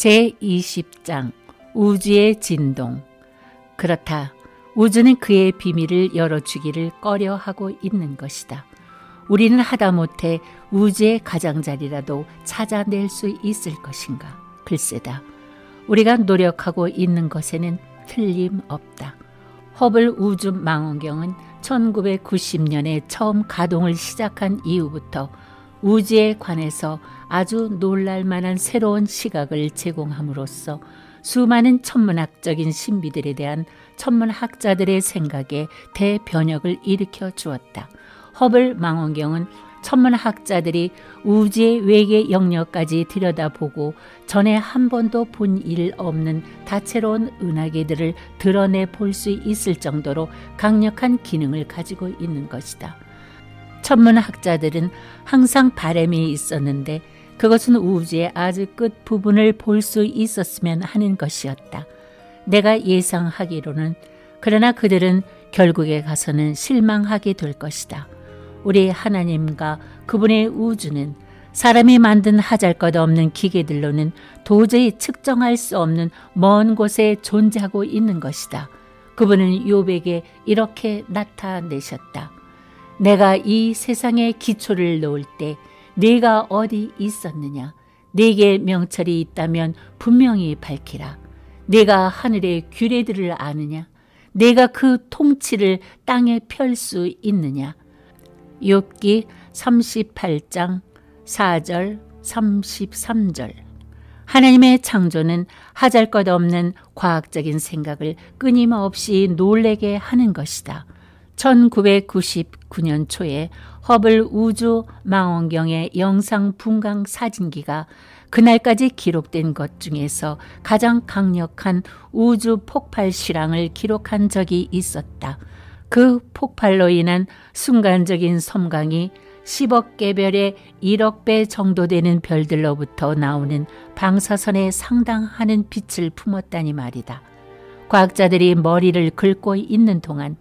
제20장 우주의 진동 그렇다. 우주는 그의 비밀을 열어주기를 꺼려하고 있는 것이다. 우리는 하다못해 우주의 가장자리라도 찾아낼 수 있을 것인가? 글쎄다. 우리가 노력하고 있는 것에는 틀림없다. 허블 우주 망원경은 1990년에 처음 가동을 시작한 이후부터 우주에 관해서 아주 놀랄만한 새로운 시각을 제공함으로써 수많은 천문학적인 신비들에 대한 천문학자들의 생각에 대변혁을 일으켜 주었다. 허블 망원경은 천문학자들이 우주의 외계 영역까지 들여다보고 전에 한 번도 본 일 없는 다채로운 은하계들을 드러내 볼 수 있을 정도로 강력한 기능을 가지고 있는 것이다. 천문학자들은 항상 바램이 있었는데 그것은 우주의 아주 끝 부분을 볼 수 있었으면 하는 것이었다. 내가 예상하기로는 그러나 그들은 결국에 가서는 실망하게 될 것이다. 우리 하나님과 그분의 우주는 사람이 만든 하잘것없는 기계들로는 도저히 측정할 수 없는 먼 곳에 존재하고 있는 것이다. 그분은 요백에 이렇게 나타내셨다. 내가 이 세상에 기초를 놓을 때 네가 어디 있었느냐? 네게 명철이 있다면 분명히 밝히라. 네가 하늘의 규례들을 아느냐? 네가 그 통치를 땅에 펼 수 있느냐? 욥기 38장 4절 33절 하나님의 창조는 하잘것없는 과학적인 생각을 끊임없이 놀래게 하는 것이다. 1999년 초에 허블 우주 망원경의 영상 분광 사진기가 그날까지 기록된 것 중에서 가장 강력한 우주 폭발 실황을 기록한 적이 있었다. 그 폭발로 인한 순간적인 섬광이 10억 개별의 1억 배 정도 되는 별들로부터 나오는 방사선에 상당하는 빛을 품었다니 말이다. 과학자들이 머리를 긁고 있는 동안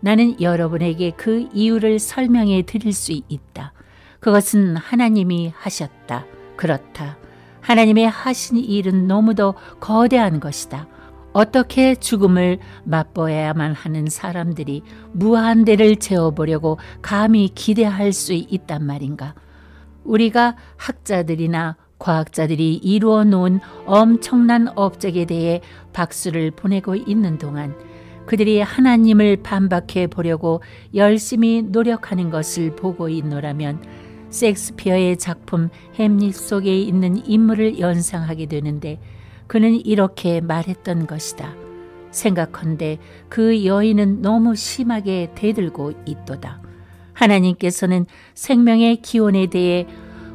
나는 여러분에게 그 이유를 설명해 드릴 수 있다. 그것은 하나님이 하셨다. 그렇다. 하나님의 하신 일은 너무도 거대한 것이다. 어떻게 죽음을 맛보아야만 하는 사람들이 무한 대를 채워보려고 감히 기대할 수 있단 말인가. 우리가 학자들이나 과학자들이 이루어 놓은 엄청난 업적에 대해 박수를 보내고 있는 동안 그들이 하나님을 반박해 보려고 열심히 노력하는 것을 보고 있노라면 섹스피어의 작품 햄릿 속에 있는 인물을 연상하게 되는데 그는 이렇게 말했던 것이다. 생각컨대 그 여인은 너무 심하게 대들고 있도다. 하나님께서는 생명의 기원에 대해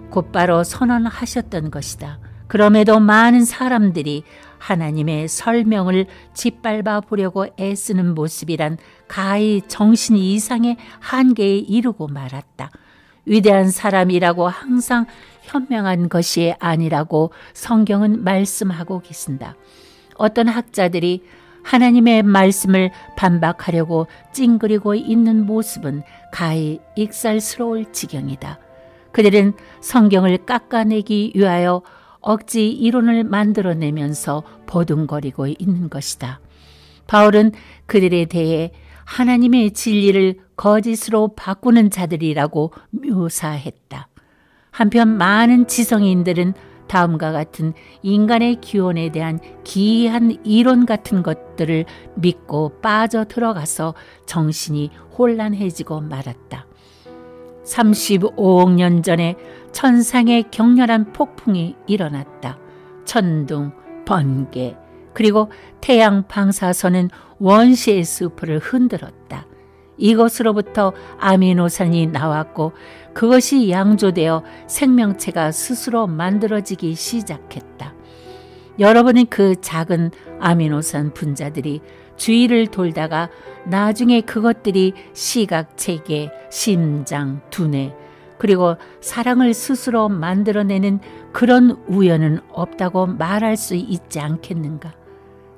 곧바로 선언하셨던 것이다. 그럼에도 많은 사람들이 하나님의 설명을 짓밟아 보려고 애쓰는 모습이란 가히 정신 이상의 한계에 이르고 말았다. 위대한 사람이라고 항상 현명한 것이 아니라고 성경은 말씀하고 계신다. 어떤 학자들이 하나님의 말씀을 반박하려고 찡그리고 있는 모습은 가히 익살스러울 지경이다. 그들은 성경을 깎아내기 위하여 억지 이론을 만들어내면서 보둥거리고 있는 것이다. 바울은 그들에 대해 하나님의 진리를 거짓으로 바꾸는 자들이라고 묘사했다. 한편 많은 지성인들은 다음과 같은 인간의 기원에 대한 기이한 이론 같은 것들을 믿고 빠져 들어가서 정신이 혼란해지고 말았다. 35억 년 전에 천상의 격렬한 폭풍이 일어났다. 천둥, 번개, 그리고 태양 방사선은 원시의 숲을 흔들었다. 이것으로부터 아미노산이 나왔고 그것이 양조되어 생명체가 스스로 만들어지기 시작했다. 여러분은 그 작은 아미노산 분자들이 주위를 돌다가 나중에 그것들이 시각, 체계, 심장, 두뇌, 그리고 사랑을 스스로 만들어내는 그런 우연은 없다고 말할 수 있지 않겠는가?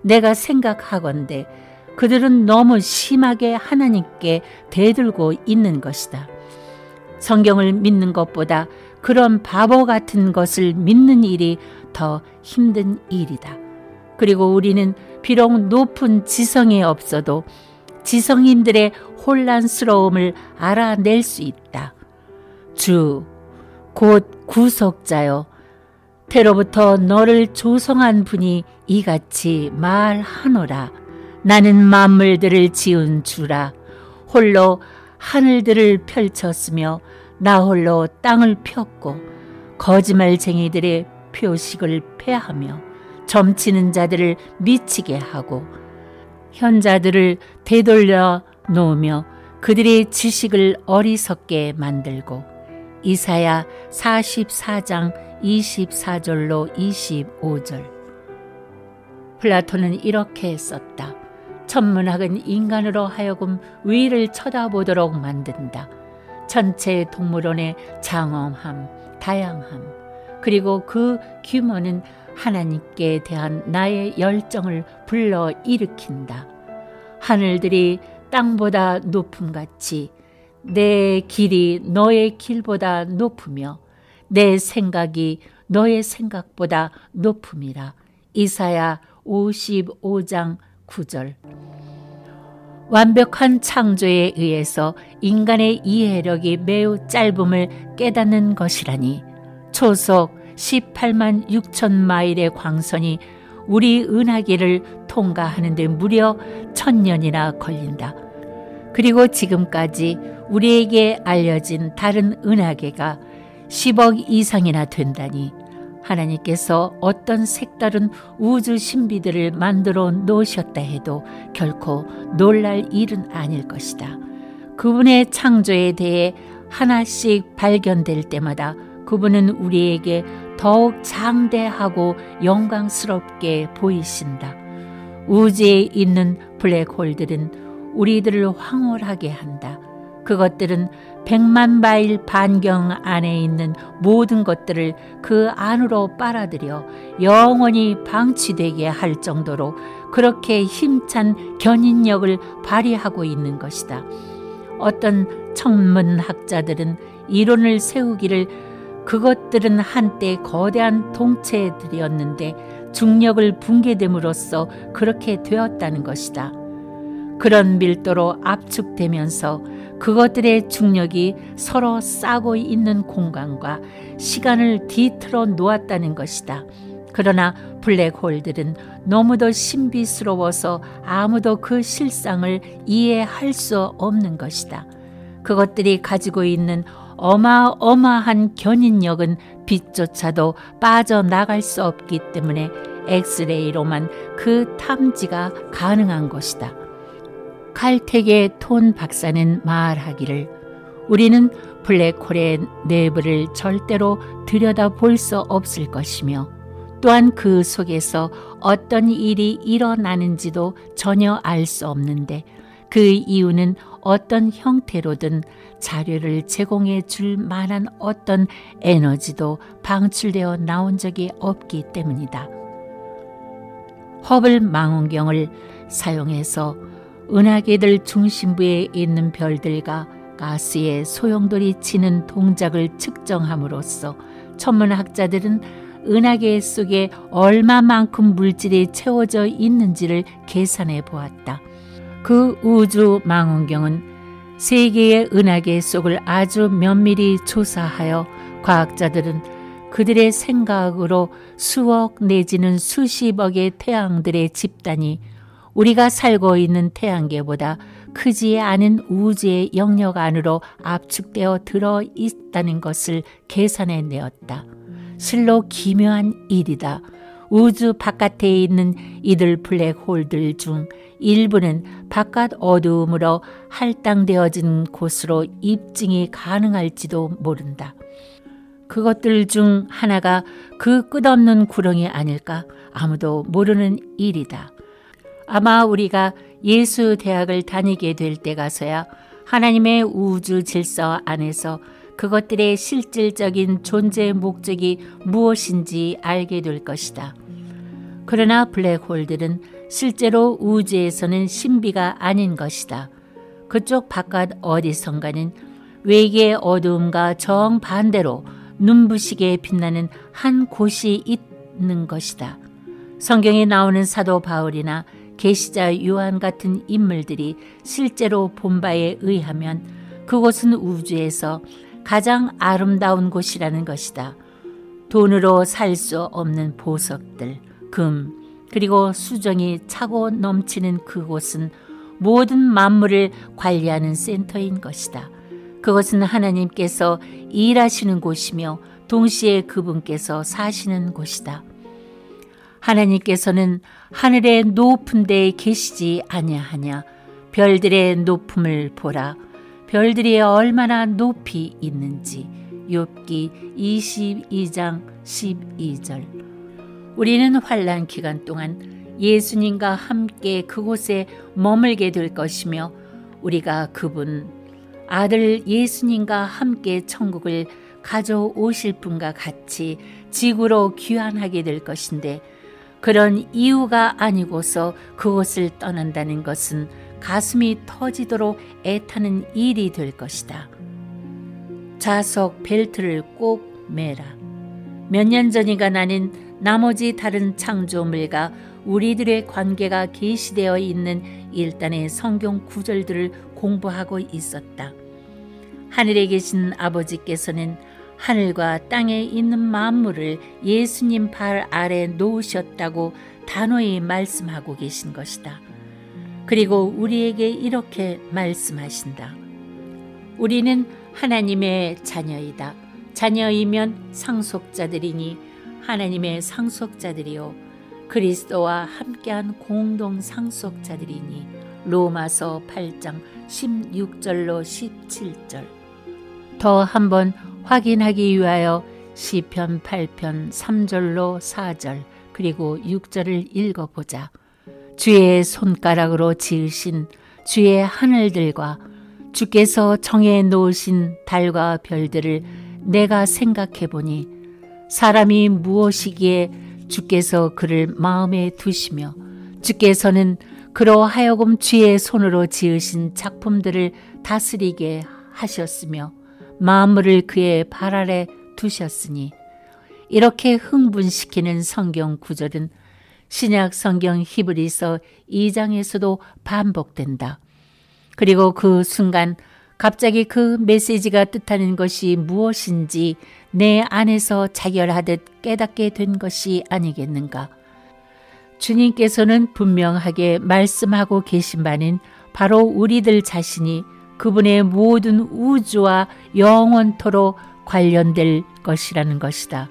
내가 생각하건대 그들은 너무 심하게 하나님께 대들고 있는 것이다. 성경을 믿는 것보다 그런 바보 같은 것을 믿는 일이 더 힘든 일이다. 그리고 우리는 비록 높은 지성에 없어도 지성인들의 혼란스러움을 알아낼 수 있다. 주, 곧 구속자여, 태로부터 너를 조성한 분이 이같이 말하노라. 나는 만물들을 지은 주라. 홀로 하늘들을 펼쳤으며 나 홀로 땅을 폈고 거짓말쟁이들의 표식을 폐하며 점치는 자들을 미치게 하고 현자들을 되돌려 놓으며 그들의 지식을 어리석게 만들고 이사야 44장 24절로 25절 플라톤은 이렇게 썼다. 천문학은 인간으로 하여금 위를 쳐다보도록 만든다. 전체 동물원의 장엄함, 다양함, 그리고 그 규모는 하나님께 대한 나의 열정을 불러 일으킨다. 하늘들이 땅보다 높음 같이 내 길이 너의 길보다 높으며 내 생각이 너의 생각보다 높음이라. 이사야 55장 9절. 완벽한 창조에 의해서 인간의 이해력이 매우 짧음을 깨닫는 것이라니 초속 18만 6천 마일의 광선이 우리 은하계를 통과하는데 무려 천년이나 걸린다. 그리고 지금까지 우리에게 알려진 다른 은하계가 10억 이상이나 된다니 하나님께서 어떤 색다른 우주 신비들을 만들어 놓으셨다 해도 결코 놀랄 일은 아닐 것이다. 그분의 창조에 대해 하나씩 발견될 때마다 그분은 우리에게 더욱 장대하고 영광스럽게 보이신다. 우주에 있는 블랙홀들은 우리들을 황홀하게 한다. 그것들은 백만 마일 반경 안에 있는 모든 것들을 그 안으로 빨아들여 영원히 방치되게 할 정도로 그렇게 힘찬 견인력을 발휘하고 있는 것이다. 어떤 천문학자들은 이론을 세우기를 그것들은 한때 거대한 동체들이었는데 중력을 붕괴됨으로써 그렇게 되었다는 것이다. 그런 밀도로 압축되면서 그것들의 중력이 서로 싸고 있는 공간과 시간을 뒤틀어 놓았다는 것이다. 그러나 블랙홀들은 너무도 신비스러워서 아무도 그 실상을 이해할 수 없는 것이다. 그것들이 가지고 있는 어마어마한 견인력은 빛조차도 빠져나갈 수 없기 때문에 엑스레이로만 그 탐지가 가능한 것이다. 칼텍의 톤 박사는 말하기를 우리는 블랙홀의 내부를 절대로 들여다 볼 수 없을 것이며 또한 그 속에서 어떤 일이 일어나는지도 전혀 알 수 없는데 그 이유는 어떤 형태로든 자료를 제공해 줄 만한 어떤 에너지도 방출되어 나온 적이 없기 때문이다. 허블 망원경을 사용해서 은하계들 중심부에 있는 별들과 가스의 소용돌이 치는 동작을 측정함으로써 천문학자들은 은하계 속에 얼마만큼 물질이 채워져 있는지를 계산해 보았다. 그 우주 망원경은 세계의 은하계 속을 아주 면밀히 조사하여 과학자들은 그들의 생각으로 수억 내지는 수십억의 태양들의 집단이 우리가 살고 있는 태양계보다 크지 않은 우주의 영역 안으로 압축되어 들어 있다는 것을 계산해 내었다. 실로 기묘한 일이다. 우주 바깥에 있는 이들 블랙홀들 중 일부는 바깥 어두움으로 할당되어진 곳으로 입증이 가능할지도 모른다. 그것들 중 하나가 그 끝없는 구렁이 아닐까 아무도 모르는 일이다. 아마 우리가 예수 대학을 다니게 될 때 가서야 하나님의 우주 질서 안에서 그것들의 실질적인 존재 목적이 무엇인지 알게 될 것이다. 그러나 블랙홀들은 실제로 우주에서는 신비가 아닌 것이다. 그쪽 바깥 어디선가는 외계의 어두움과 정반대로 눈부시게 빛나는 한 곳이 있는 것이다. 성경에 나오는 사도 바울이나 계시자 요한 같은 인물들이 실제로 본 바에 의하면 그곳은 우주에서 가장 아름다운 곳이라는 것이다. 돈으로 살 수 없는 보석들, 금, 그리고 수정이 차고 넘치는 그곳은 모든 만물을 관리하는 센터인 것이다. 그것은 하나님께서 일하시는 곳이며 동시에 그분께서 사시는 곳이다. 하나님께서는 하늘의 높은 데에 계시지 아니하냐 별들의 높음을 보라 별들이 얼마나 높이 있는지. 욥기 22장 12절. 우리는 환란 기간 동안 예수님과 함께 그곳에 머물게 될 것이며 우리가 그분 아들 예수님과 함께 천국을 가져오실 분과 같이 지구로 귀환하게 될 것인데 그런 이유가 아니고서 그곳을 떠난다는 것은 가슴이 터지도록 애타는 일이 될 것이다. 자석 벨트를 꼭 매라. 몇 년 전인가 나는 나머지 다른 창조물과 우리들의 관계가 계시되어 있는 일단의 성경 구절들을 공부하고 있었다. 하늘에 계신 아버지께서는 하늘과 땅에 있는 만물을 예수님 발 아래 놓으셨다고 단호히 말씀하고 계신 것이다. 그리고 우리에게 이렇게 말씀하신다. 우리는 하나님의 자녀이다. 자녀이면 상속자들이니 하나님의 상속자들이요. 그리스도와 함께한 공동 상속자들이니 로마서 8장 16절로 17절. 더 한번 확인하기 위하여 시편 8편 3절로 4절 그리고 6절을 읽어보자. 주의 손가락으로 지으신 주의 하늘들과 주께서 정해 놓으신 달과 별들을 내가 생각해 보니 사람이 무엇이기에 주께서 그를 마음에 두시며 주께서는 그로 하여금 주의 손으로 지으신 작품들을 다스리게 하셨으며 만물을 그의 발 아래 두셨으니 이렇게 흥분시키는 성경 구절은 신약 성경 히브리서 2장에서도 반복된다. 그리고 그 순간 갑자기 그 메시지가 뜻하는 것이 무엇인지 내 안에서 자결하듯 깨닫게 된 것이 아니겠는가. 주님께서는 분명하게 말씀하고 계신 바는 바로 우리들 자신이 그분의 모든 우주와 영원토로 관련될 것이라는 것이다.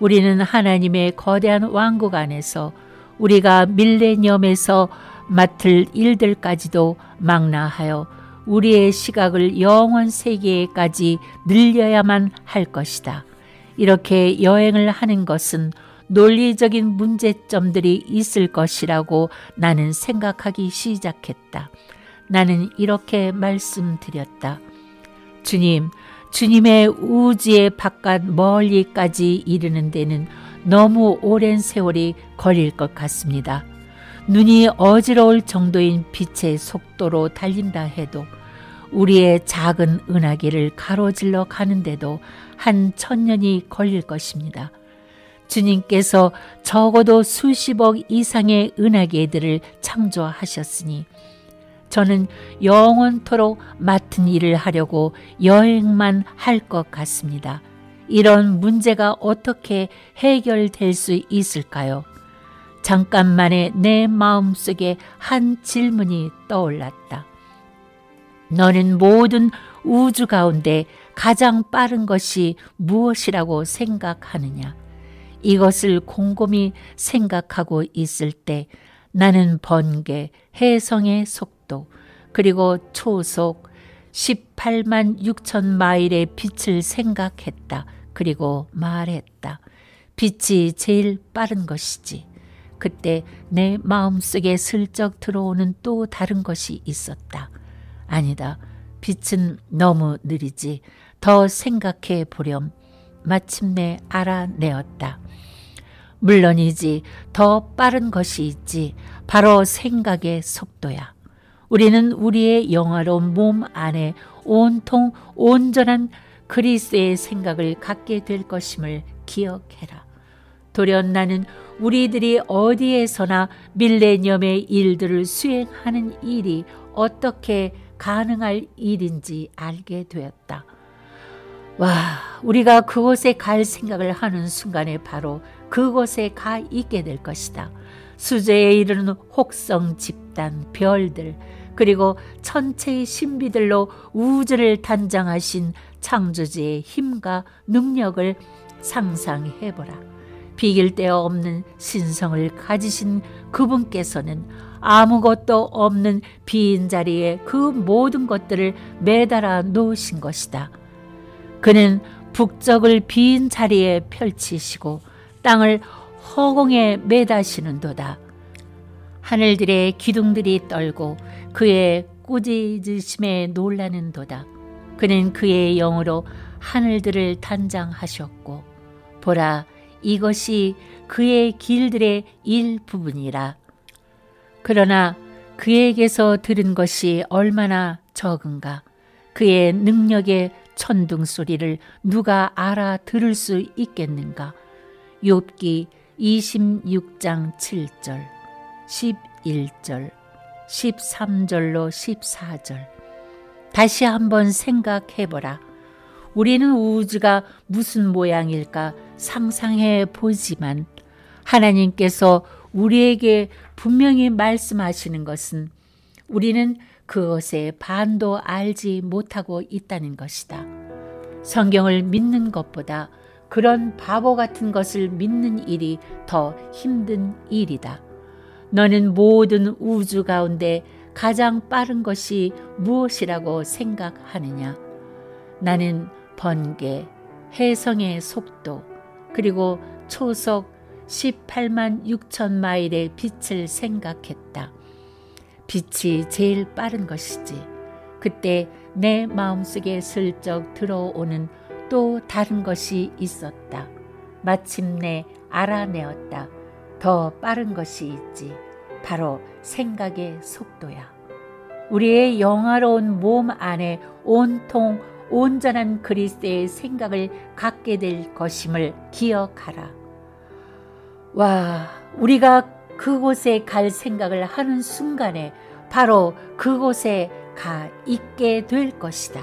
우리는 하나님의 거대한 왕국 안에서 우리가 밀레니엄에서 맡을 일들까지도 망라하여 우리의 시각을 영원 세계까지 늘려야만 할 것이다. 이렇게 여행을 하는 것은 논리적인 문제점들이 있을 것이라고 나는 생각하기 시작했다. 나는 이렇게 말씀드렸다. 주님, 주님의 우주의 바깥 멀리까지 이르는 데는 너무 오랜 세월이 걸릴 것 같습니다. 눈이 어지러울 정도인 빛의 속도로 달린다 해도 우리의 작은 은하계를 가로질러 가는데도 한 천년이 걸릴 것입니다. 주님께서 적어도 수십억 이상의 은하계들을 창조하셨으니 저는 영원토록 맡은 일을 하려고 여행만 할 것 같습니다. 이런 문제가 어떻게 해결될 수 있을까요? 잠깐만에 내 마음속에 한 질문이 떠올랐다. 너는 모든 우주 가운데 가장 빠른 것이 무엇이라고 생각하느냐? 이것을 곰곰이 생각하고 있을 때 나는 번개, 해성의 속도, 그리고 초속 18만 6천 마일의 빛을 생각했다. 그리고 말했다. 빛이 제일 빠른 것이지. 그때 내 마음속에 슬쩍 들어오는 또 다른 것이 있었다. 아니다. 빛은 너무 느리지. 더 생각해 보렴. 마침내 알아내었다. 물론이지 더 빠른 것이 있지. 바로 생각의 속도야. 우리는 우리의 영화로운 몸 안에 온통 온전한 그리스의 생각을 갖게 될 것임을 기억해라. 돌연 나는 우리들이 어디에서나 밀레니엄의 일들을 수행하는 일이 어떻게 가능할 일인지 알게 되었다. 와, 우리가 그곳에 갈 생각을 하는 순간에 바로 그곳에 가 있게 될 것이다. 수제에 이르는 혹성 집단, 별들, 그리고 천체의 신비들로 우주를 단장하신 창조주의 힘과 능력을 상상해보라. 비길 데 없는 신성을 가지신 그분께서는 아무것도 없는 빈 자리에 그 모든 것들을 매달아 놓으신 것이다. 그는 북적을 빈 자리에 펼치시고 땅을 허공에 매다시는도다. 하늘들의 기둥들이 떨고 그의 꾸짖으심에 놀라는도다. 그는 그의 영으로 하늘들을 단장하셨고 보라 이것이 그의 길들의 일부분이라. 그러나 그에게서 들은 것이 얼마나 적은가. 그의 능력의 천둥 소리를 누가 알아 들을 수 있겠는가. 욥기 26장 7절, 11절, 13절로 14절. 다시 한번 생각해보라. 우리는 우주가 무슨 모양일까 상상해 보지만 하나님께서 우리에게 분명히 말씀하시는 것은 우리는 그것의 반도 알지 못하고 있다는 것이다. 성경을 믿는 것보다 그런 바보 같은 것을 믿는 일이 더 힘든 일이다. 너는 모든 우주 가운데 가장 빠른 것이 무엇이라고 생각하느냐? 나는 번개, 해성의 속도, 그리고 초속 18만 6천 마일의 빛을 생각했다. 빛이 제일 빠른 것이지. 그때 내 마음속에 슬쩍 들어오는 또 다른 것이 있었다. 마침내 알아내었다. 더 빠른 것이 있지. 바로 생각의 속도야. 우리의 영화로운 몸 안에 온통 온전한 그리스도의 생각을 갖게 될 것임을 기억하라. 와, 우리가 그곳에 갈 생각을 하는 순간에 바로 그곳에 가 있게 될 것이다.